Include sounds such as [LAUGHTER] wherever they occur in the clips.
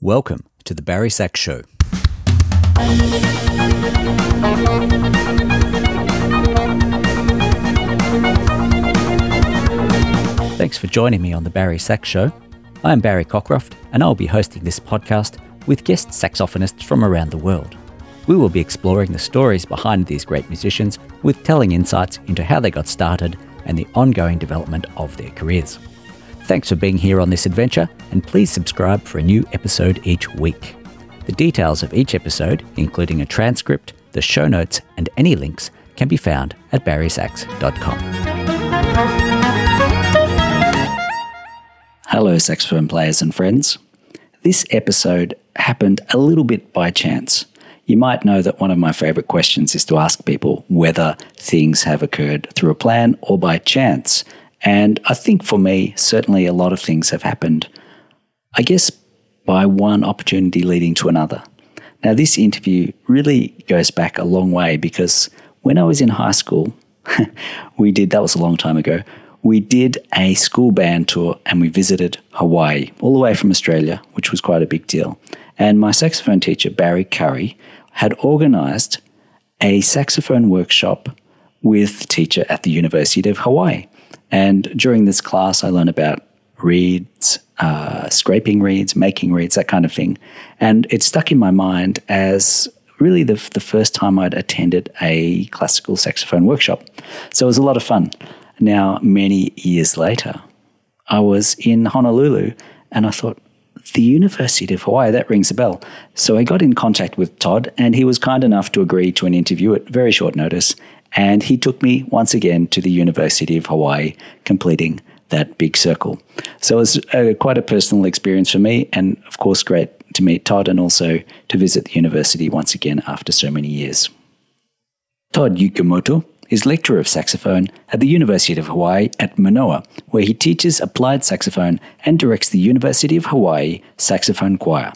Welcome to the Barry Sax Show. Thanks for joining me on the Barry Sax Show. I'm Barry Cockcroft, and I'll be hosting this podcast with guest saxophonists from around the world. We will be exploring the stories behind these great musicians with telling insights into how they got started and the ongoing development of their careers. Thanks for being here on this adventure, and please subscribe for a new episode each week. The details of each episode, including a transcript, the show notes, and any links, can be found at barrysax.com. Hello, saxophone players and friends. This episode happened a little bit by chance. You might know that one of my favorite questions is to ask people whether things have occurred through a plan or by chance. And I think for me, certainly a lot of things have happened, I guess, by one opportunity leading to another. Now, this interview really goes back a long way because when I was in high school, [LAUGHS] we did, that was a long time ago, we did a school band tour and we visited Hawaii, all the way from Australia, which was quite a big deal. And my saxophone teacher, Barry Curry, had organized a saxophone workshop with the teacher at the University of Hawaii. And during this class, I learned about reeds, uh, scraping reeds, making reeds, that kind of thing. And it stuck in my mind as really the, the first time I'd attended a classical saxophone workshop. So it was a lot of fun. Now, many years later, I was in Honolulu and I thought, the University of Hawaii, that rings a bell. So I got in contact with Todd, and he was kind enough to agree to an interview at very short notice. And he took me once again to the University of Hawaii, completing that big circle. So it was uh, quite a personal experience for me, and of course, great to meet Todd and also to visit the university once again after so many years. Todd Yukumoto is lecturer of saxophone at the University of Hawaii at Manoa, where he teaches applied saxophone and directs the University of Hawaii Saxophone Choir.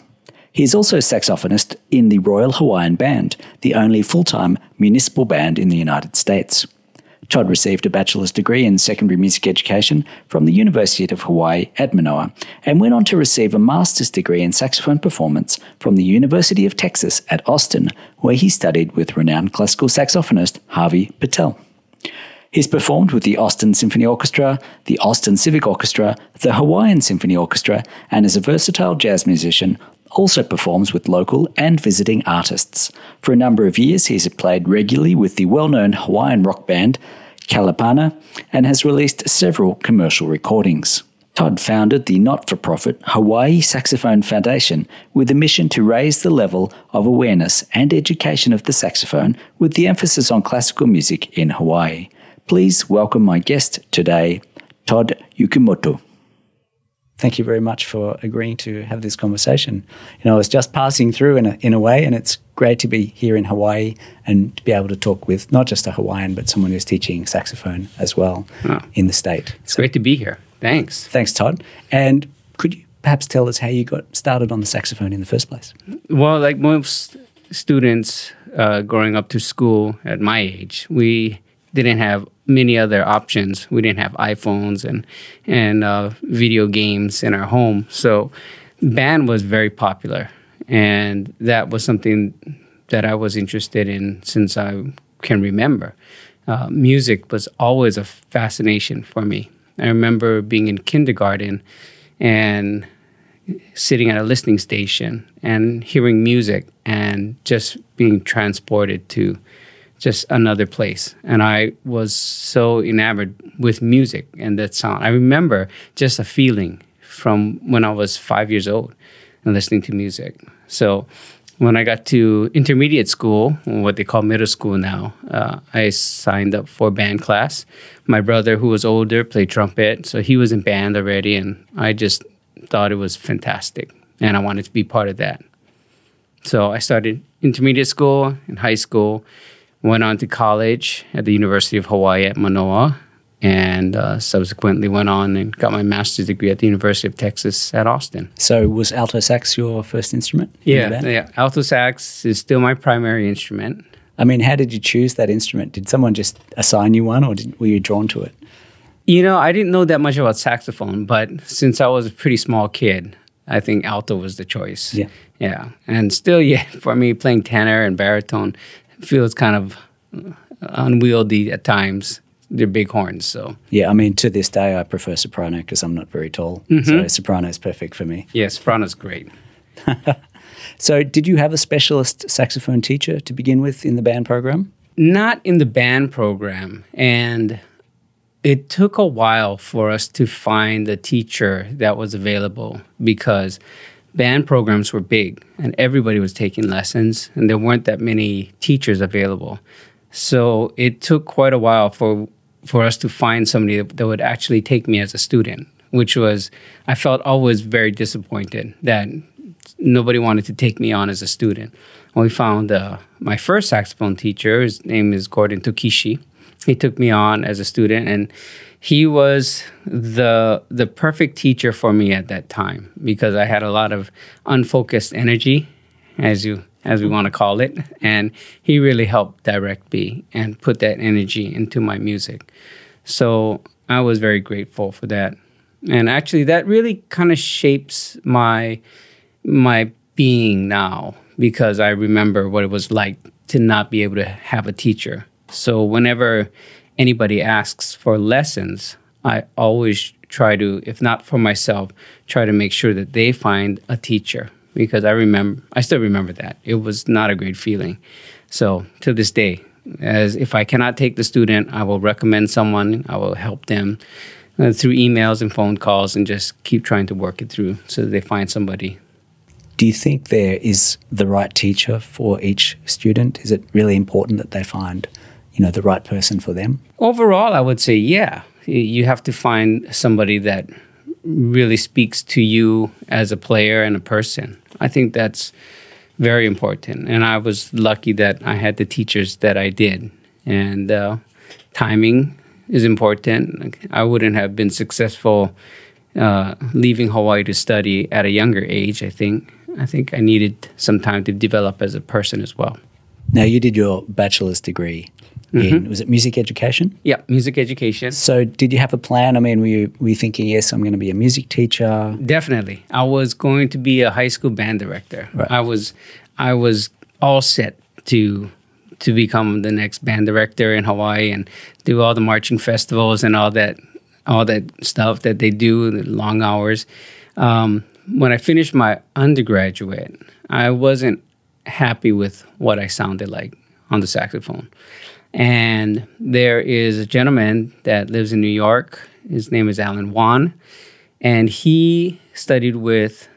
He is also a saxophonist in the Royal Hawaiian Band, the only full time municipal band in the United States. Todd received a bachelor's degree in secondary music education from the University of Hawaii at Manoa and went on to receive a master's degree in saxophone performance from the University of Texas at Austin, where he studied with renowned classical saxophonist Harvey Pittel. He's performed with the Austin Symphony Orchestra, the Austin Civic Orchestra, the Hawaiian Symphony Orchestra, and as a versatile jazz musician, also performs with local and visiting artists. For a number of years, he's played regularly with the well known Hawaiian rock band Kalapana and has released several commercial recordings. Todd founded the not for profit Hawaii Saxophone Foundation with a mission to raise the level of awareness and education of the saxophone with the emphasis on classical music in Hawaii. Please welcome my guest today, Todd Yukumoto thank you very much for agreeing to have this conversation. You know, I was just passing through in a, in a way, and it's great to be here in Hawaii and to be able to talk with not just a Hawaiian, but someone who's teaching saxophone as well oh. in the state. It's so, great to be here. Thanks. Thanks, Todd. And could you perhaps tell us how you got started on the saxophone in the first place? Well, like most students uh, growing up to school at my age, we didn't have many other options. We didn't have iPhones and and uh, video games in our home, so band was very popular, and that was something that I was interested in since I can remember. Uh, music was always a fascination for me. I remember being in kindergarten and sitting at a listening station and hearing music and just being transported to just another place. And I was so enamored with music and that sound. I remember just a feeling from when I was five years old and listening to music. So when I got to intermediate school, what they call middle school now, uh, I signed up for band class. My brother, who was older, played trumpet, so he was in band already, and I just thought it was fantastic, and I wanted to be part of that. So I started intermediate school and high school, Went on to college at the University of Hawaii at Manoa, and uh, subsequently went on and got my master's degree at the University of Texas at Austin. So, was alto sax your first instrument? Yeah, yeah. Alto sax is still my primary instrument. I mean, how did you choose that instrument? Did someone just assign you one, or did, were you drawn to it? You know, I didn't know that much about saxophone, but since I was a pretty small kid, I think alto was the choice. Yeah. Yeah. And still, [LAUGHS] yeah, for me, playing tenor and baritone feels kind of unwieldy at times. They're big horns. So, Yeah, I mean, to this day, I prefer soprano because I'm not very tall. Mm-hmm. So soprano is perfect for me. yeah, soprano's great. [LAUGHS] So, did you have a specialist saxophone teacher to begin with in the band program? not in the band program and it took a while for us to find a teacher that was available because band programs were big and everybody was taking lessons and there weren't that many teachers available so it took quite a while for for us to find somebody that, would actually take me as a student which was i felt always very disappointed that nobody wanted to take me on as a student. And we found uh, my first saxophone teacher. His name is Gordon Tokishi. He took me on as a student, and he was the the perfect teacher for me at that time because I had a lot of unfocused energy, as you as we want to call it, and he really helped direct me and put that energy into my music. So I was very grateful for that, and actually, that really kind of shapes my my being now because I remember what it was like to not be able to have a teacher. So whenever anybody asks for lessons, I always try to, if not for myself, try to make sure that they find a teacher because I remember, I still remember that. It was not a great feeling. So to this day, as if I cannot take the student, I will recommend someone, I will help them uh, through emails and phone calls and just keep trying to work it through so they find somebody Do you think there is the right teacher for each student? Is it really important that they find, you know, the right person for them? Overall, I would say, yeah, you have to find somebody that really speaks to you as a player and a person. I think that's very important. And I was lucky that I had the teachers that I did. And uh, timing is important. I wouldn't have been successful uh, leaving Hawaii to study at a younger age. I think. I think I needed some time to develop as a person as well. Now, you did your bachelor's degree in, was it music education? Yeah, music education. So, did you have a plan? I mean, were you, were you thinking, yes, I'm going to be a music teacher? Definitely. I was going to be a high school band director. Right. I was I was all set to to become the next band director in Hawaii and do all the marching festivals and all that all that stuff that they do, the long hours. Um, when I finished my undergraduate, I wasn't happy with what I sounded like on the saxophone. And there is a gentleman that lives in New York. His name is Alan Wan. And he studied with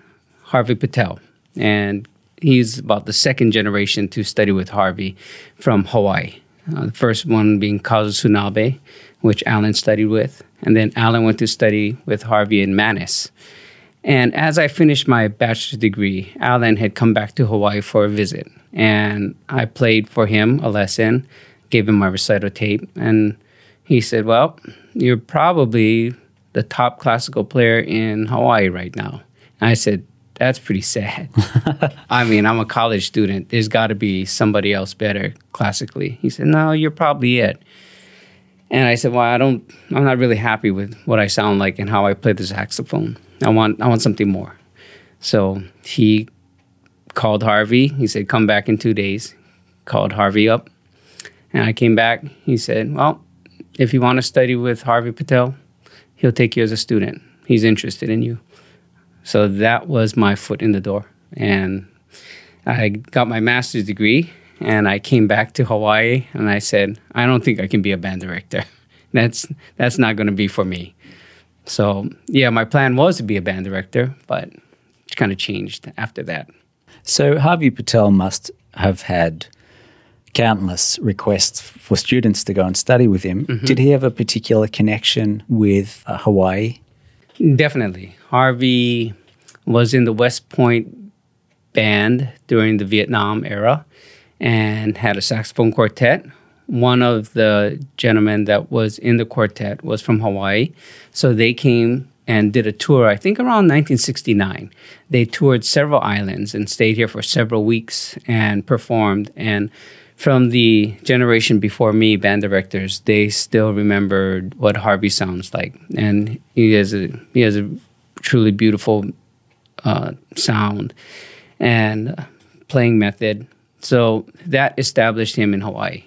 Harvey Pittel. And he's about the second generation to study with Harvey from Hawaii. Uh, the first one being Kazu Tsunabe, which Alan studied with. And then Alan went to study with Harvey in Manus. And as I finished my bachelor's degree, Alan had come back to Hawaii for a visit. And I played for him a lesson, gave him my recital tape, and he said, Well, you're probably the top classical player in Hawaii right now. And I said, That's pretty sad. [LAUGHS] I mean, I'm a college student. There's got to be somebody else better classically. He said, No, you're probably it. And I said, "Well, I don't. I'm not really happy with what I sound like and how I play the saxophone. I want. I want something more." So he called Harvey. He said, "Come back in two days." Called Harvey up, and I came back. He said, "Well, if you want to study with Harvey Pittel, he'll take you as a student. He's interested in you." So that was my foot in the door, and I got my master's degree and I came back to Hawaii and I said, I don't think I can be a band director. [LAUGHS] That's that's not going to be for me. So yeah, my plan was to be a band director, but it kind of changed after that. So, Harvey Pittel must have had countless requests for students to go and study with him. Did he have a particular connection with uh, Hawaii? Definitely, Harvey was in the West Point band during the Vietnam era and had a saxophone quartet. One of the gentlemen that was in the quartet was from Hawaii. So they came and did a tour, I think around 1969. They toured several islands and stayed here for several weeks and performed. And from the generation before me, band directors, they still remembered what Harvey sounds like. And he has a, he has a truly beautiful uh, sound and playing method. So that established him in Hawaii.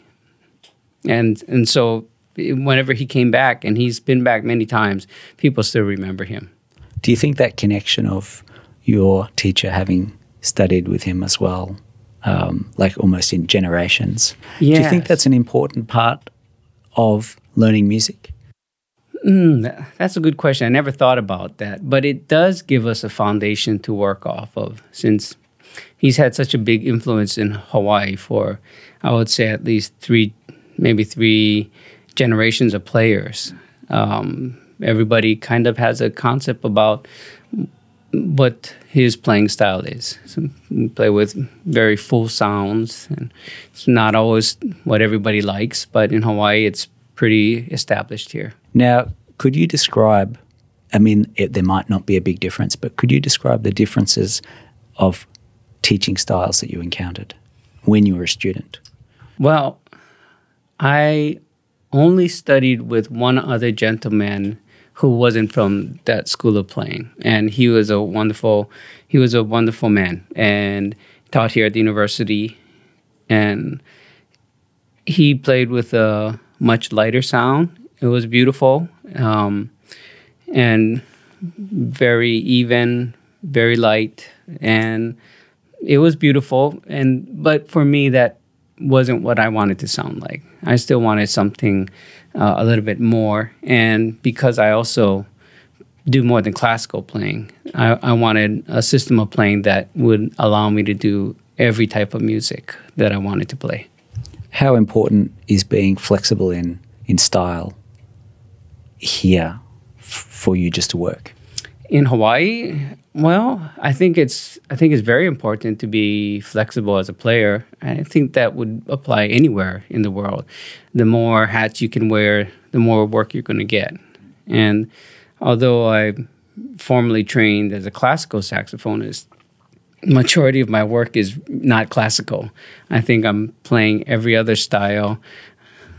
And and so whenever he came back, and he's been back many times, people still remember him. Do you think that connection of your teacher having studied with him as well, um, like almost in generations, yes. do you think that's an important part of learning music? Mm, that's a good question. I never thought about that, but it does give us a foundation to work off of since he's had such a big influence in Hawaii for, I would say, at least three, maybe three generations of players. Um, everybody kind of has a concept about what his playing style is. So play with very full sounds, and it's not always what everybody likes, but in Hawaii, it's pretty established here. Now, could you describe? I mean, it, there might not be a big difference, but could you describe the differences of teaching styles that you encountered when you were a student? Well, I only studied with one other gentleman who wasn't from that school of playing, and he was a wonderful he was a wonderful man and taught here at the university, and he played with a much lighter sound. It was beautiful um, and very even, very light, and it was beautiful. And but for me, that wasn't what I wanted to sound like. I still wanted something uh, a little bit more, and because I also do more than classical playing, I, I wanted a system of playing that would allow me to do every type of music that I wanted to play. How important is being flexible in in style here for you just to work? In Hawaii, well, I think it's I think it's very important to be flexible as a player. I think that would apply anywhere in the world. The more hats you can wear, the more work you're going to get. And although I formally trained as a classical saxophonist, majority of my work is not classical. I think I'm playing every other style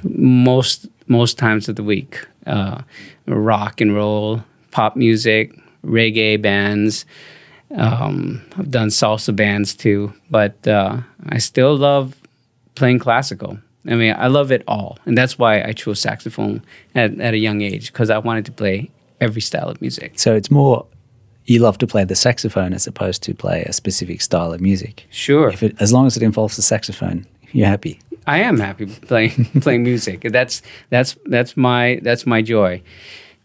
most most times of the week. Uh, rock and roll, pop music, reggae bands. Um, I've done salsa bands too, but uh, I still love playing classical. I mean, I love it all, and that's why I chose saxophone at, at a young age because I wanted to play every style of music. So it's more you love to play the saxophone as opposed to play a specific style of music. Sure, if it, as long as it involves the saxophone, you're happy. I am happy playing [LAUGHS] playing music. That's that's that's my that's my joy.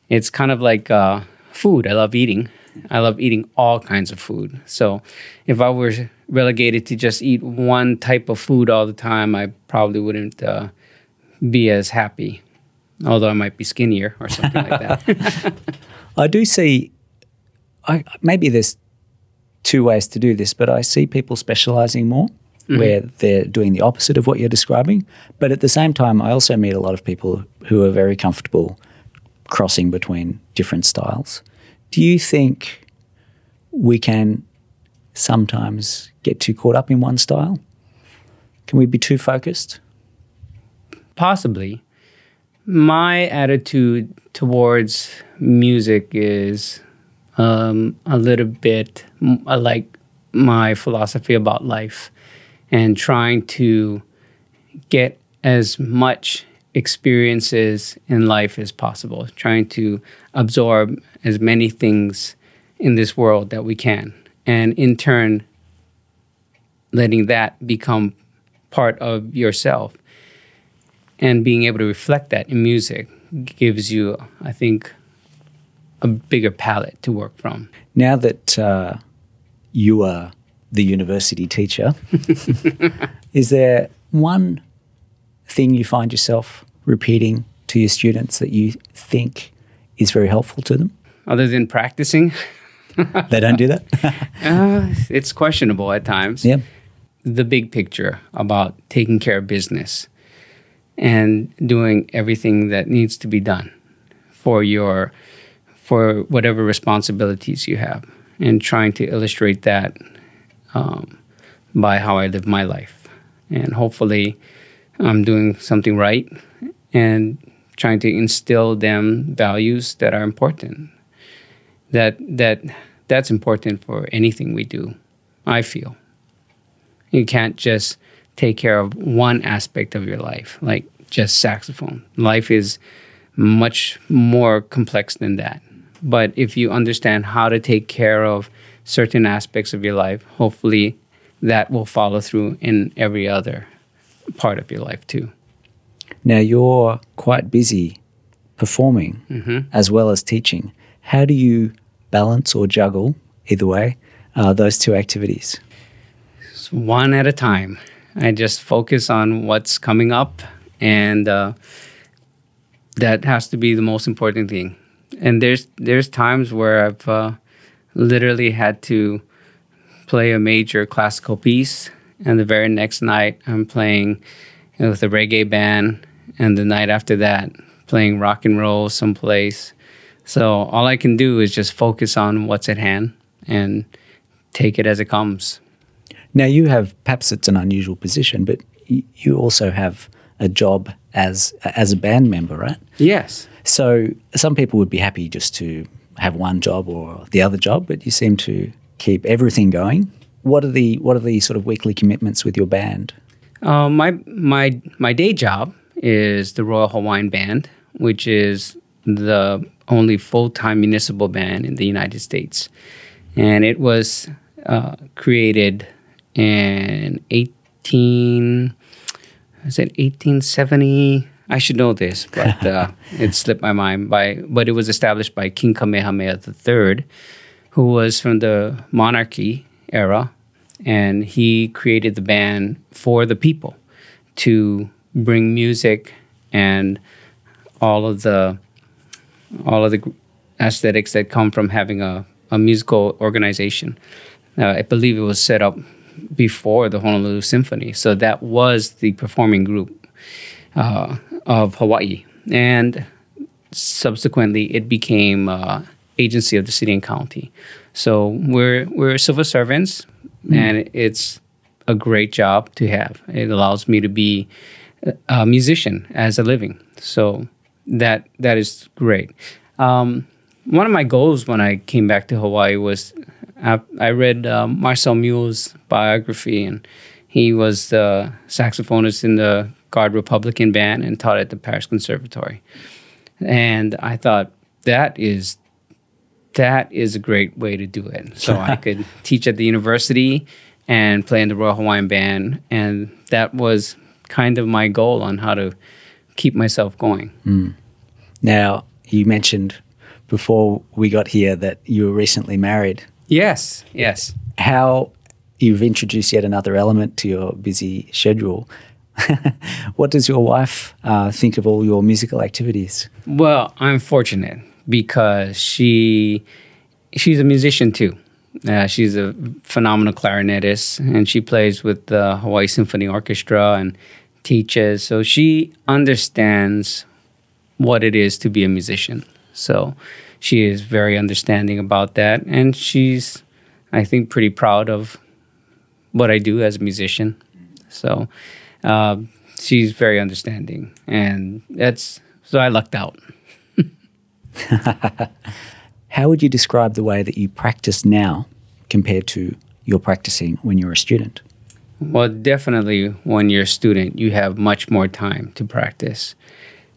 It's kind of like uh, food. I love eating. I love eating all kinds of food. So if I were relegated to just eat one type of food all the time, I probably wouldn't uh, be as happy. Although I might be skinnier or something like that. [LAUGHS] I do see. I, maybe there's two ways to do this, but I see people specializing more. Mm-hmm. where they're doing the opposite of what you're describing. But at the same time, I also meet a lot of people who are very comfortable crossing between different styles. Do you think we can sometimes get too caught up in one style? Can we be too focused? Possibly. My attitude towards music is um, a little bit like my philosophy about life and trying to get as much experiences in life as possible, trying to absorb as many things in this world that we can, and in turn, letting that become part of yourself. And being able to reflect that in music gives you, I think, a bigger palette to work from. Now that uh, you are the university teacher, [LAUGHS] is there one thing you find yourself repeating to your students that you think is very helpful to them? Other than practicing? [LAUGHS] they don't do that? [LAUGHS] uh, it's questionable at times. Yeah. The big picture about taking care of business and doing everything that needs to be done for your for whatever responsibilities you have and trying to illustrate that um, by how I live my life. And hopefully, I'm doing something right and trying to instill them values that are important. That that that's important for anything we do. I feel you can't just take care of one aspect of your life, like just saxophone. Life is much more complex than that. But if you understand how to take care of certain aspects of your life, hopefully that will follow through in every other part of your life too. Now you're quite busy performing Mm-hmm. as well as teaching. How do you balance or juggle, either way, uh, those two activities? It's one at a time. I just focus on what's coming up, and uh, that has to be the most important thing. And there's there's times where I've uh, literally had to play a major classical piece, and the very next night I'm playing with a reggae band, and the night after that playing rock and roll someplace. So all I can do is just focus on what's at hand and take it as it comes. Now you have perhaps it's an unusual position, but you also have a job as as a band member, right? Yes. So some people would be happy just to have one job or the other job, but you seem to keep everything going. What are the what are the sort of weekly commitments with your band? Uh, my my my day job is the Royal Hawaiian Band, which is the only full time municipal band in the United States, and it was uh, created in eighteen. I said eighteen seventy. I should know this, but uh, [LAUGHS] it slipped my mind. By but it was established by King Kamehameha III, who was from the monarchy era, and he created the band for the people to bring music and all of the all of the aesthetics that come from having a, a musical organization. Uh, I believe it was set up before the Honolulu Symphony, so that was the performing group uh, of Hawaii, and subsequently it became uh, agency of the city and county. So we're we're civil servants, and it's a great job to have. It allows me to be a musician as a living. So that that is great. Um, one of my goals when I came back to Hawaii was I, I read um, Marcel Mule's biography, and he was the saxophonist in the Garde Républicaine band and taught at the Paris Conservatory. And I thought that is that is a great way to do it. So I [LAUGHS] could teach at the university and play in the Royal Hawaiian Band, and that was kind of my goal on how to keep myself going. Now you mentioned before we got here that you were recently married. Yes, yes. How you've introduced yet another element to your busy schedule. [LAUGHS] what does your wife uh, think of all your musical activities? Well, I'm fortunate because she she's a musician too. Uh, she's a phenomenal clarinetist, and she plays with the Hawaii Symphony Orchestra and teaches. So she understands what it is to be a musician. So she is very understanding about that, and she's, I think, pretty proud of what I do as a musician. So uh, she's very understanding, and that's so I lucked out. [LAUGHS] How would you describe the way that you practice now compared to your practicing when you were a student? Well, definitely when you're a student, you have much more time to practice.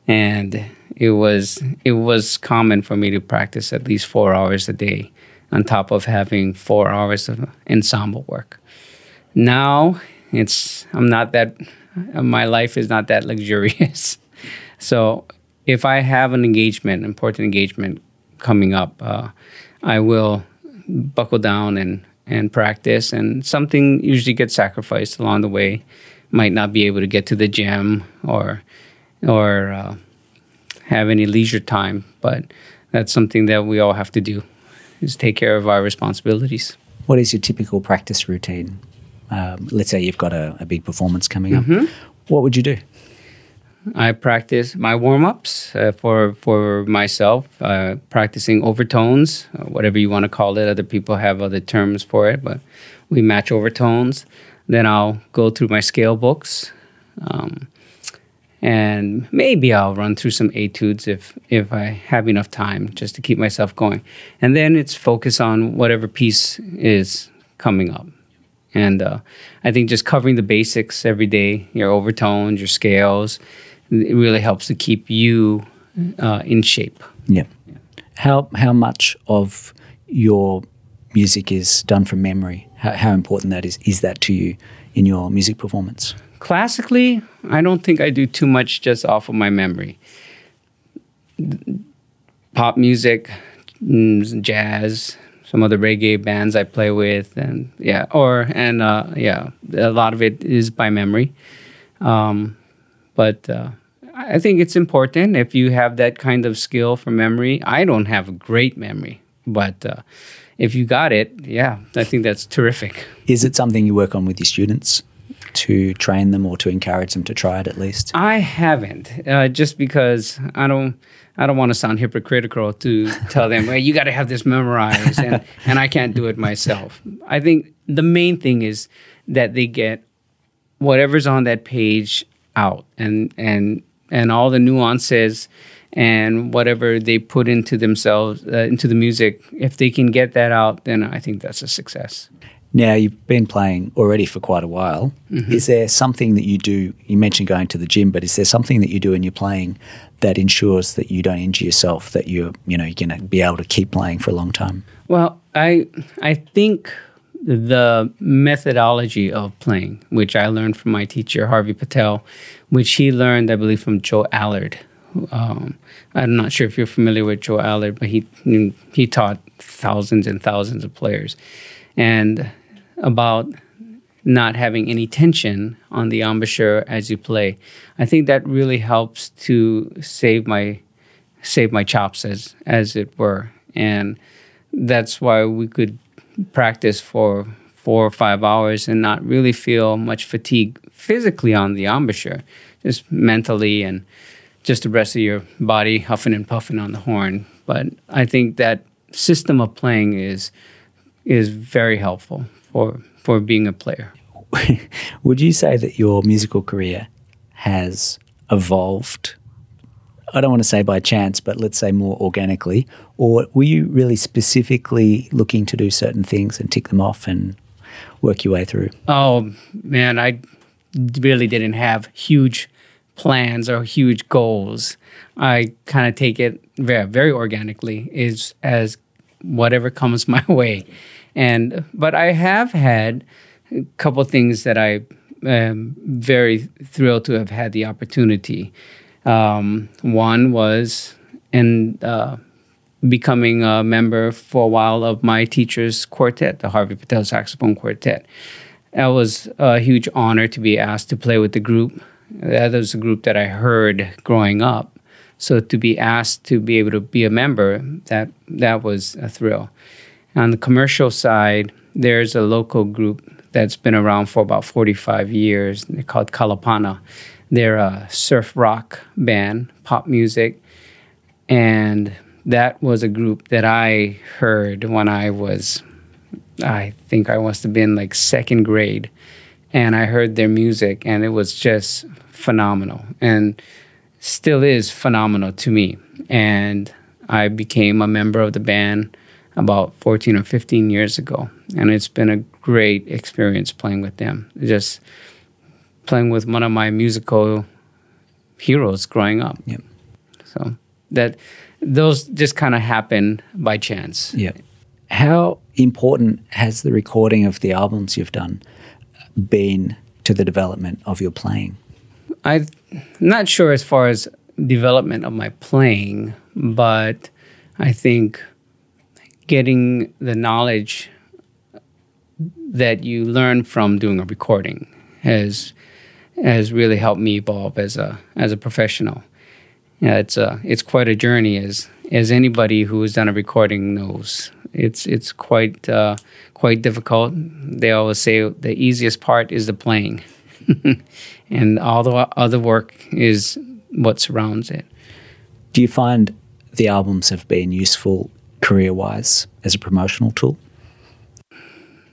And it was it was common for me to practice at least 4 hours a day on top of having 4 hours of ensemble work. Now, it's I'm not that my life is not that luxurious. [LAUGHS] so, if I have an engagement, important engagement coming up, uh, I will buckle down and and practice. And something usually gets sacrificed along the way. Might not be able to get to the gym or or uh, have any leisure time, but that's something that we all have to do is take care of our responsibilities. What is your typical practice routine? Um, let's say you've got a, a big performance coming up. What would you do? I practice my warm ups uh, for for myself, uh, practicing overtones, uh, whatever you want to call it. Other people have other terms for it, but we match overtones. Then I'll go through my scale books, um, and maybe I'll run through some etudes if if I have enough time just to keep myself going. And then it's focus on whatever piece is coming up. And uh, I think just covering the basics every day, your overtones, your scales, it really helps to keep you uh, in shape. Yeah. How how much of your music is done from memory? How, how important that is is that to you in your music performance? Classically, I don't think I do too much just off of my memory. Pop music, mm, jazz, some other reggae bands I play with, and yeah, or and uh, yeah, a lot of it is by memory. Um, but uh, I think it's important if you have that kind of skill for memory. I don't have a great memory, but uh, if you got it, yeah, I think that's terrific. Is it something you work on with your students? to train them or to encourage them to try it at least? I haven't, uh, just because I don't. I don't want to sound hypocritical to tell them, "Well, you got to have this memorized," and and I can't do it myself. I think the main thing is that they get whatever's on that page out, and and and all the nuances and whatever they put into themselves uh, into the music. If they can get that out, then I think that's a success. Now, you've been playing already for quite a while. Mm-hmm. Is there something that you do? You mentioned going to the gym, but is there something that you do when you're playing that ensures that you don't injure yourself, that you're, you know, you're going to be able to keep playing for a long time? Well, I, I think the methodology of playing, which I learned from my teacher, Harvey Pittel, which he learned, I believe, from Joe Allard. Um, I'm not sure if you're familiar with Joe Allard, but he he taught thousands and thousands of players, and about not having any tension on the embouchure as you play. I think that really helps to save my save my chops as as it were, and that's why we could practice for four or five hours and not really feel much fatigue physically on the embouchure, just mentally and just the rest of your body huffing and puffing on the horn. But I think that system of playing is is very helpful for for being a player. [LAUGHS] Would you say that your musical career has evolved? I don't want to say by chance, but let's say more organically. Or were you really specifically looking to do certain things and tick them off and work your way through? Oh, man, I really didn't have huge plans or huge goals. I kind of take it very, very organically, is as whatever comes [LAUGHS] my way. And but I have had a couple things that I am very thrilled to have had the opportunity. Um, one was in uh, becoming a member for a while of my teacher's quartet, the Harvey Pittel Saxophone Quartet. That was a huge honor to be asked to play with the group. That was a group that I heard growing up. So to be asked to be able to be a member, that that was a thrill. On the commercial side, there's a local group that's been around for about 45 years. They're called Kalapana. They're a surf rock band, pop music. And that was a group that I heard when I was, I think I must have been like second grade. And I heard their music, and it was just phenomenal and still is phenomenal to me. And I became a member of the band about 14 or 15 years ago. And it's been a great experience playing with them. Just playing with one of my musical heroes growing up. Yep. So that those just kind of happen by chance. Yeah. How important has the recording of the albums you've done been to the development of your playing? I'm not sure as far as development of my playing, but I think getting the knowledge that you learn from doing a recording has has really helped me evolve as a as a professional. Yeah, it's a it's quite a journey as as anybody who has done a recording knows. It's it's quite uh, quite difficult. They always say the easiest part is the playing, [LAUGHS] and all the other work is what surrounds it. Do you find the albums have been useful career wise as a promotional tool?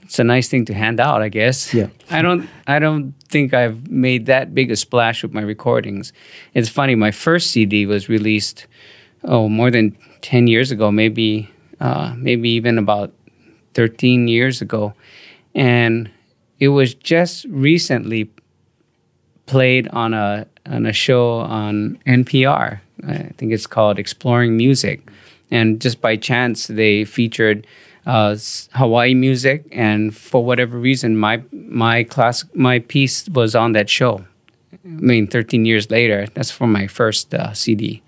It's a nice thing to hand out, I guess. Yeah. I don't I don't think I've made that big a splash with my recordings. It's funny, my first CD was released oh more than ten years ago, maybe uh, maybe even about thirteen years ago, and it was just recently played on a on a show on NPR. I think it's called Exploring Music, and just by chance they featured uh, Hawaii music, and for whatever reason, my my class my piece was on that show. I mean, 13 years later, that's for my first uh, CD.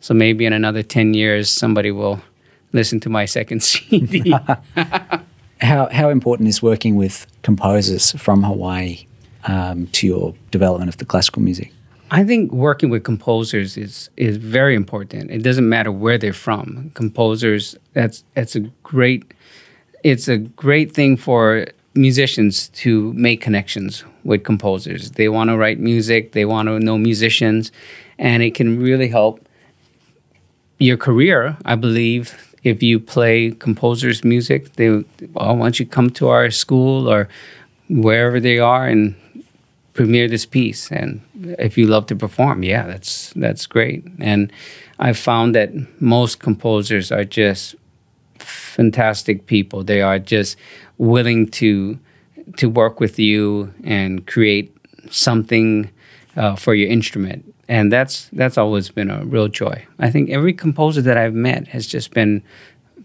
So maybe in another 10 years, somebody will listen to my second [LAUGHS] CD. [LAUGHS] how how important is working with composers from Hawaii um, to your development of the classical music? I think working with composers is is very important. It doesn't matter where they're from. Composers that's that's a great it's a great thing for musicians to make connections with composers. They want to write music, they want to know musicians, and it can really help your career, I believe. If you play composers' music, they well, why don't you come to our school or wherever they are and premiere this piece and if you love to perform yeah that's that's great and i've found that most composers are just fantastic people. They are just willing to to work with you and create something uh, for your instrument. And that's that's always been a real joy. I think every composer that i've met has just been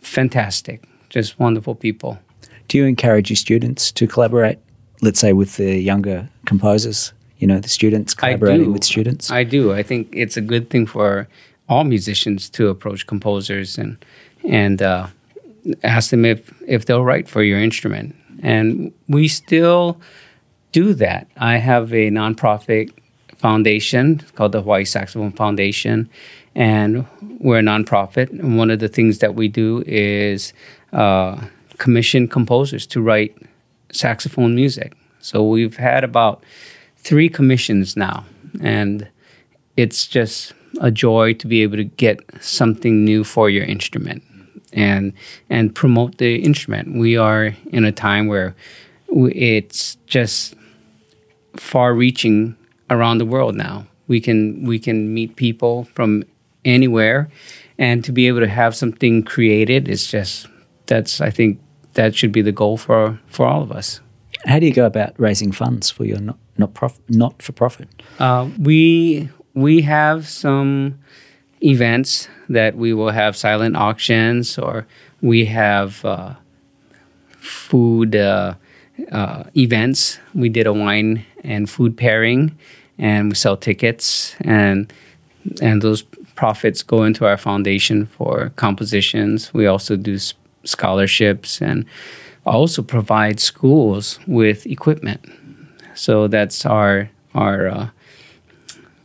fantastic just wonderful people. Do you encourage your students to collaborate let's say with the younger composers? You know the students collaborating with students? I do. I think it's a good thing for all musicians to approach composers and and uh, ask them if if they'll write for your instrument. And we still do that. I have a nonprofit foundation called the hawaii saxophone foundation and we're a nonprofit. And one of the things that we do is uh, commission composers to write saxophone music. So we've had about three commissions now, and it's just a joy to be able to get something new for your instrument and and promote the instrument. We are in a time where it's just far-reaching around the world now. We can we can meet people from anywhere, and to be able to have something created is just that's I think that should be the goal for for all of us. How do you go about raising funds for your not not, prof, not for profit? Uh, we we have some events that we will have silent auctions, or we have uh, food uh, uh events. We did a wine and food pairing, and we sell tickets, and and those profits go into our foundation for compositions. We also do scholarships and also provide schools with equipment. So that's our our uh,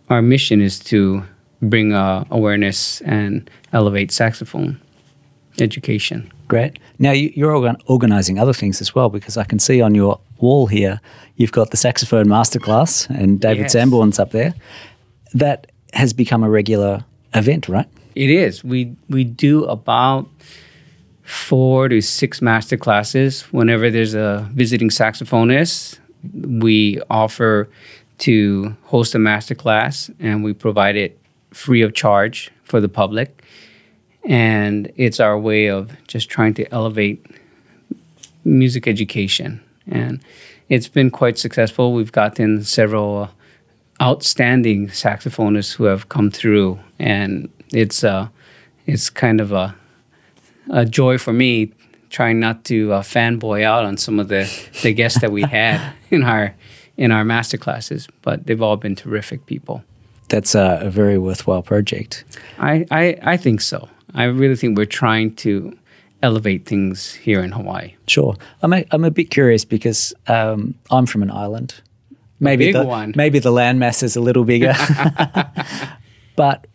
our mission is to bring uh, awareness and elevate saxophone education. Great. Now you, are organizing other things as well because I can see on your wall here you've got the saxophone masterclass and David yes. Sanborn's up there. That has become a regular event, right? It is. We we do about four to six master classes. Whenever there's a visiting saxophonist, we offer to host a master class and we provide it free of charge for the public. And it's our way of just trying to elevate music education. And it's been quite successful. We've gotten several outstanding saxophonists who have come through, and it's uh, it's kind of a a joy for me trying not to uh, fanboy out on some of the, the guests that we had [LAUGHS] in our in our master classes, but they've all been terrific people. That's a, a very worthwhile project. I, I, I think so. I really think we're trying to elevate things here in Hawaii. Sure. I'm a, I'm a bit curious because um, I'm from an island. Maybe the, one. maybe the landmass is a little bigger. [LAUGHS] but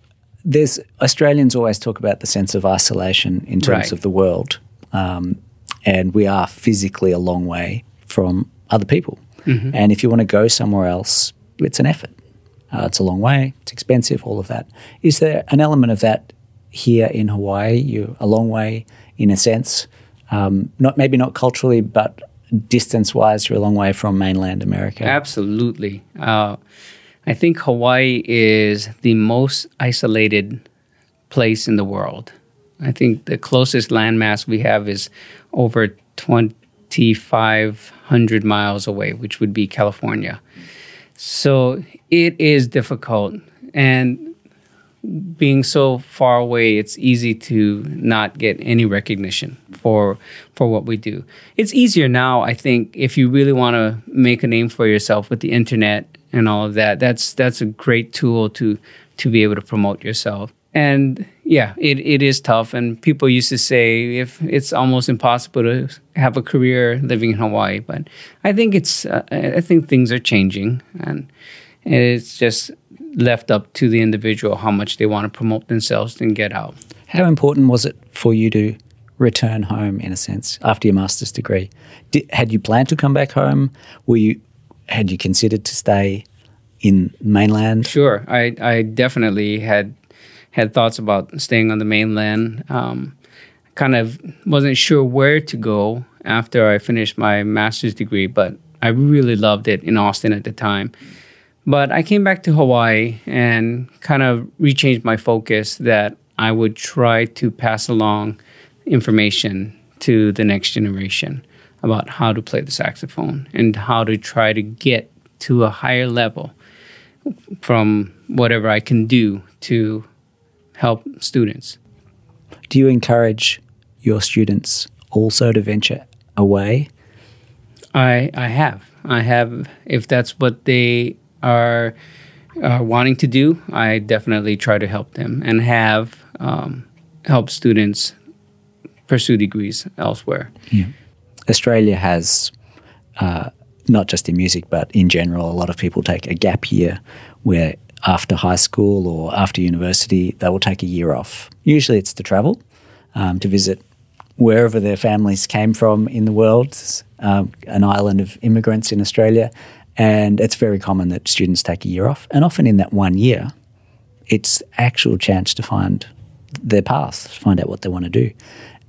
there's Australians always talk about the sense of isolation in terms right. of the world, um, and we are physically a long way from other people. Mm-hmm. And if you want to go somewhere else, it's an effort. Uh, it's a long way. It's expensive. All of that. Is there an element of that here in Hawaii? You're a long way, in a sense, um, not maybe not culturally, but distance wise, you're a long way from mainland America. Absolutely. Uh, I think Hawaii is the most isolated place in the world. I think the closest landmass we have is over 2,500 miles away, which would be California. So it is difficult. And being so far away, it's easy to not get any recognition for for what we do. It's easier now, I think, if you really want to make a name for yourself with the internet and all of that. That's that's a great tool to to be able to promote yourself. And yeah, it, it is tough. And people used to say if it's almost impossible to have a career living in Hawaii, but I think it's uh, I think things are changing, and it's just left up to the individual how much they want to promote themselves and get out. How important was it for you to return home in a sense after your master's degree? Did, had you planned to come back home? Were you had you considered to stay in mainland? Sure, I I definitely had had thoughts about staying on the mainland. Um, kind of wasn't sure where to go after I finished my master's degree, but I really loved it in Austin at the time. But I came back to Hawaii and kind of rechanged my focus that I would try to pass along information to the next generation about how to play the saxophone and how to try to get to a higher level from whatever I can do to help students. Do you encourage your students also to venture away? I I have. I have if that's what they are uh, wanting to do, I definitely try to help them and have um, help students pursue degrees elsewhere. Yeah. Australia has, uh, not just in music, but in general, a lot of people take a gap year where after high school or after university, they will take a year off. Usually it's to travel, um, to visit wherever their families came from in the world, um, an island of immigrants in Australia, and it's very common that students take a year off. And often in that one year, it's actual chance to find their path, find out what they want to do.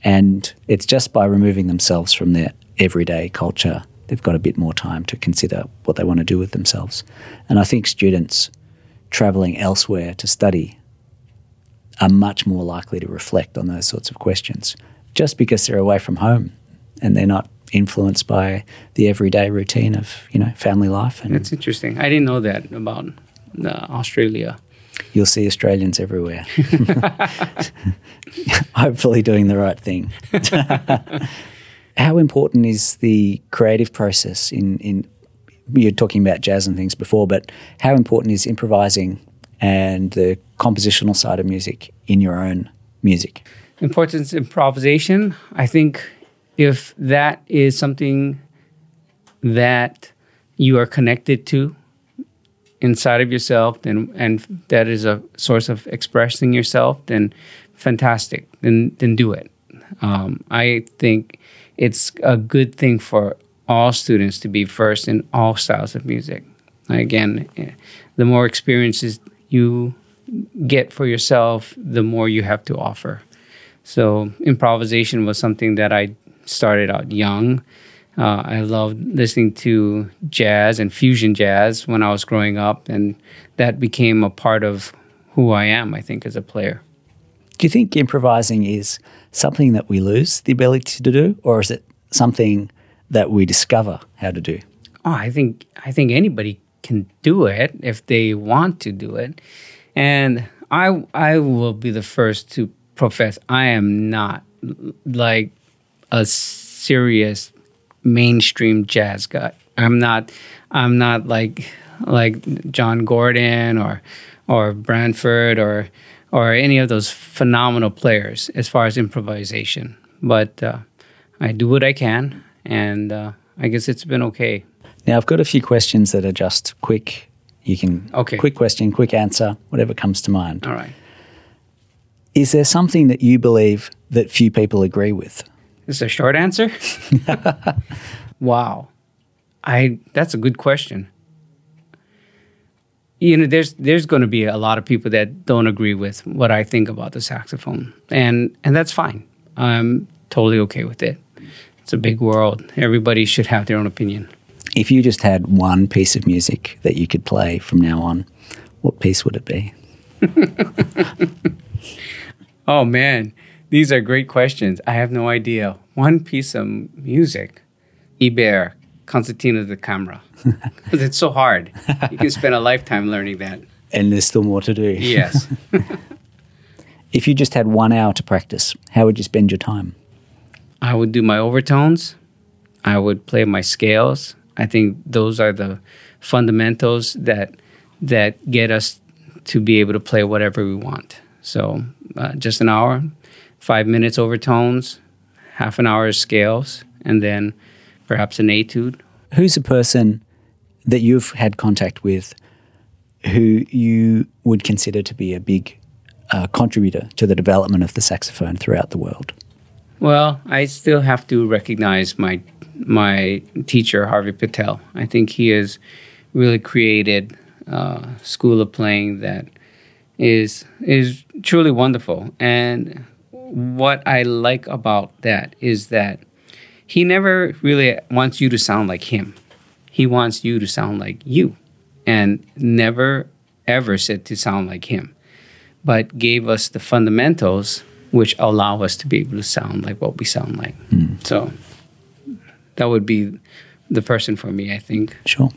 And it's just by removing themselves from their everyday culture, they've got a bit more time to consider what they want to do with themselves. And I think students traveling elsewhere to study are much more likely to reflect on those sorts of questions just because they're away from home and they're not influenced by the everyday routine of you know family life. And That's interesting. I didn't know that about uh, Australia. You'll see Australians everywhere. [LAUGHS] Hopefully, doing the right thing. [LAUGHS] How important is the creative process in in you're talking about jazz and things before, but how important is improvising and the compositional side of music in your own music? Importance improvisation. I think if that is something that you are connected to inside of yourself and and that is a source of expressing yourself then fantastic. Then then do it. Um, i think it's a good thing for all students to be first in all styles of music. Again the more experiences you get for yourself the more you have to offer. So improvisation was something that i started out young. Uh, I loved listening to jazz and fusion jazz when I was growing up, and that became a part of who I am, I think, as a player. Do you think improvising is something that we lose the ability to do, or is it something that we discover how to do? Oh, I think I think anybody can do it if they want to do it, and I I will be the first to profess I am not like a serious mainstream jazz guy. I'm not I'm not like like John Gordon or or Branford or or any of those phenomenal players as far as improvisation. But uh, I do what I can, and uh, I guess it's been okay. Now I've got a few questions that are just quick. You can okay. quick question, quick answer, whatever comes to mind. All right. Is there something that you believe that few people agree with? This is a short answer. [LAUGHS] wow, I that's a good question. You know, there's there's going to be a lot of people that don't agree with what I think about the saxophone, and and that's fine. I'm totally okay with it. it's a big world. Everybody should have their own opinion. If you just had one piece of music that you could play from now on, what piece would it be? [LAUGHS] oh man, these are great questions. I have no idea. One piece of music, Ibert, Concertino da Camera, [LAUGHS] because it's so hard. You can spend a lifetime learning that. And there's still more to do. Yes. [LAUGHS] [LAUGHS] if you just had one hour to practice, how would you spend your time? I would do my overtones. I would play my scales. I think those are the fundamentals that that get us to be able to play whatever we want. So uh, just an hour, five minutes overtones, half an hour scales, and then perhaps an etude. Who's a person that you've had contact with who you would consider to be a big uh, contributor to the development of the saxophone throughout the world? Well, I still have to recognize my my teacher Harvey Pittel. I think he has really created a school of playing that is is truly wonderful. And what I like about that is that he never really wants you to sound like him. He wants you to sound like you, and never ever said to sound like him, but gave us the fundamentals which allow us to be able to sound like what we sound like. Mm. So that would be the person for me, I think. Sure.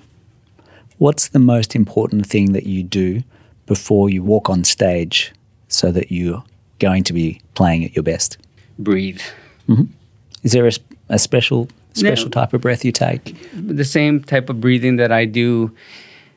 What's the most important thing that you do before you walk on stage so that you're going to be playing at your best? Breathe. Mm-hmm. Is there a, a special special no, type of breath you take? The same type of breathing that I do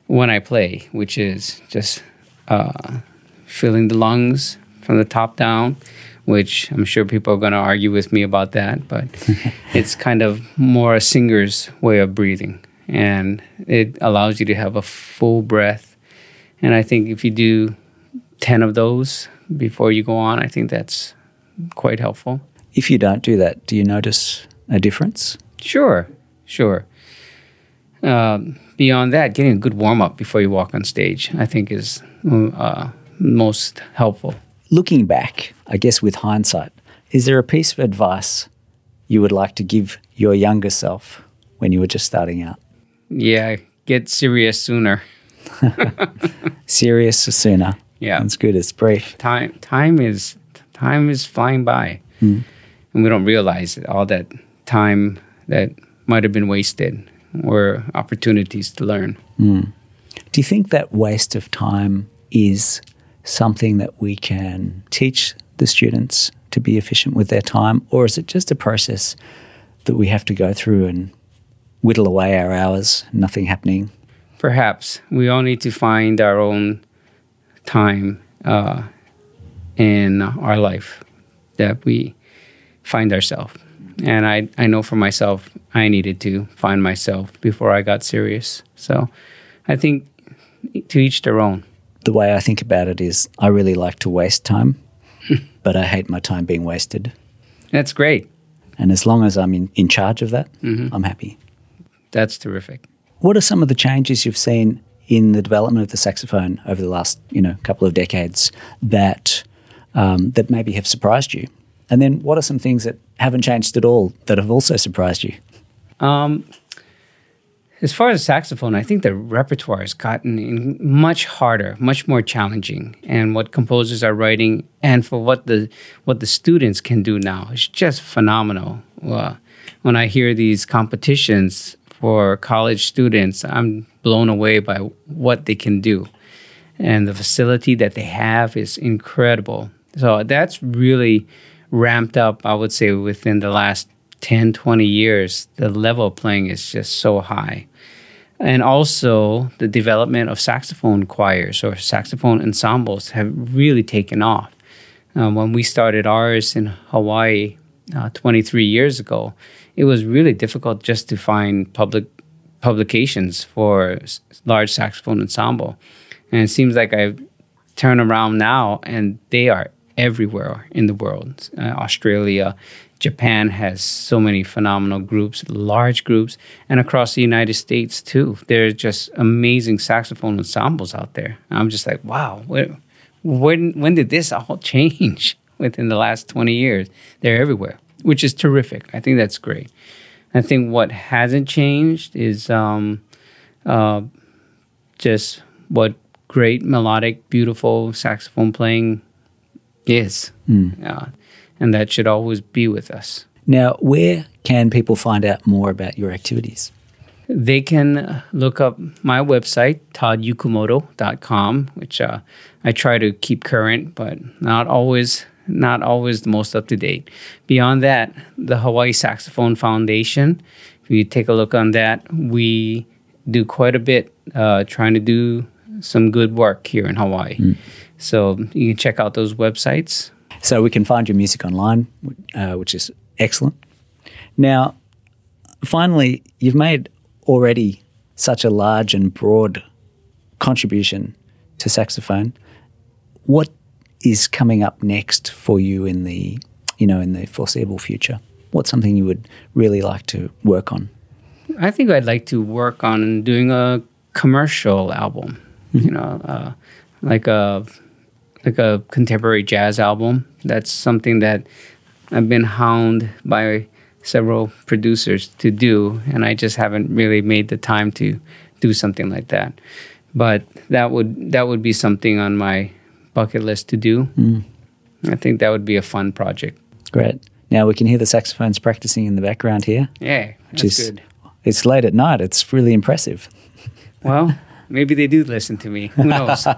when I play, which is just uh, filling the lungs from the top down, which I'm sure people are going to argue with me about that, but [LAUGHS] it's kind of more a singer's way of breathing. And it allows you to have a full breath. And I think if you do 10 of those before you go on, I think that's quite helpful. If you don't do that, do you notice a difference? Sure, sure. Um, beyond that, getting a good warm up before you walk on stage, I think, is uh, most helpful. Looking back, I guess with hindsight, is there a piece of advice you would like to give your younger self when you were just starting out? Yeah, get serious sooner. [LAUGHS] serious sooner. Yeah, that's good. It's brief. Time, time is time is flying by, mm. and we don't realize all that time that might have been wasted or opportunities to learn. Mm. Do you think that waste of time is something that we can teach the students to be efficient with their time, or is it just a process that we have to go through and whittle away our hours, nothing happening? Perhaps we all need to find our own time uh, in our life that we find ourselves. And I, I know for myself, I needed to find myself before I got serious. So I think to each their own. The way I think about it is I really like to waste time, [LAUGHS] but I hate my time being wasted. That's great. And as long as I'm in, in charge of that, mm-hmm. I'm happy. That's terrific. What are some of the changes you've seen in the development of the saxophone over the last, you know, couple of decades that um, that maybe have surprised you? And then what are some things that haven't changed at all that have also surprised you? Um, as far as saxophone, I think the repertoire has gotten much harder, much more challenging, and what composers are writing, and for what the what the students can do now is just phenomenal. When I hear these competitions for college students, I'm blown away by what they can do, and the facility that they have is incredible. So that's really ramped up, I would say, within the last 10, 20 years. The level of playing is just so high. And also, the development of saxophone choirs or saxophone ensembles have really taken off. Um, when we started ours in Hawaii uh, 23 years ago, it was really difficult just to find public publications for large saxophone ensemble. And it seems like I've turned around now and they are everywhere in the world. Uh, Australia, Japan has so many phenomenal groups, large groups, and across the United States too. There's just amazing saxophone ensembles out there. I'm just like, wow, when when did this all [LAUGHS] change within the last 20 years? They're everywhere. which is terrific. I think that's great. I think what hasn't changed is um, uh, just what great melodic, beautiful saxophone playing is, uh, and that should always be with us. Now, where can people find out more about your activities? They can look up my website, toddyukumoto.com, which uh, I try to keep current, but not always not always the most up to date. Beyond that, the Hawaii Saxophone Foundation, if you take a look on that, we do quite a bit uh, trying to do some good work here in Hawaii. So you can check out those websites. So we can find your music online, uh, which is excellent. Now, finally, you've made already such a large and broad contribution to saxophone. What is coming up next for you in the, you know, in the foreseeable future? What's something you would really like to work on? I think I'd like to work on doing a commercial album. You know, uh, like a like a contemporary jazz album. That's something that I've been hound by several producers to do, and I just haven't really made the time to do something like that. But that would that would be something on my bucket list to do. I think that would be a fun project. Great. Now we can hear the saxophones practicing in the background here. Yeah, that's Which is- good. It's late at night. It's really impressive. [LAUGHS] Well, maybe they do listen to me. Who knows? [LAUGHS]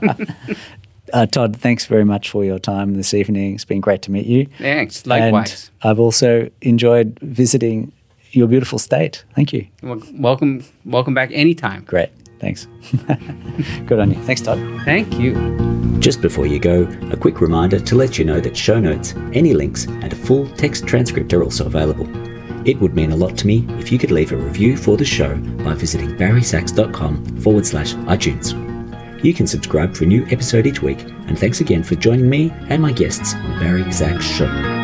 Uh, Todd, thanks very much for your time this evening. It's been great to meet you. Thanks. Likewise. And I've also enjoyed visiting your beautiful state. Thank you. Wel- welcome, welcome back anytime. Great. Thanks. [LAUGHS] Good on you. Thanks, Todd. Thank you. Just before you go, a quick reminder to let you know that show notes, any links, and a full text transcript are also available. It would mean a lot to me if you could leave a review for the show by visiting barrysax.com forward slash iTunes. You can subscribe for a new episode each week, and thanks again for joining me and my guests on Barry Sax Show.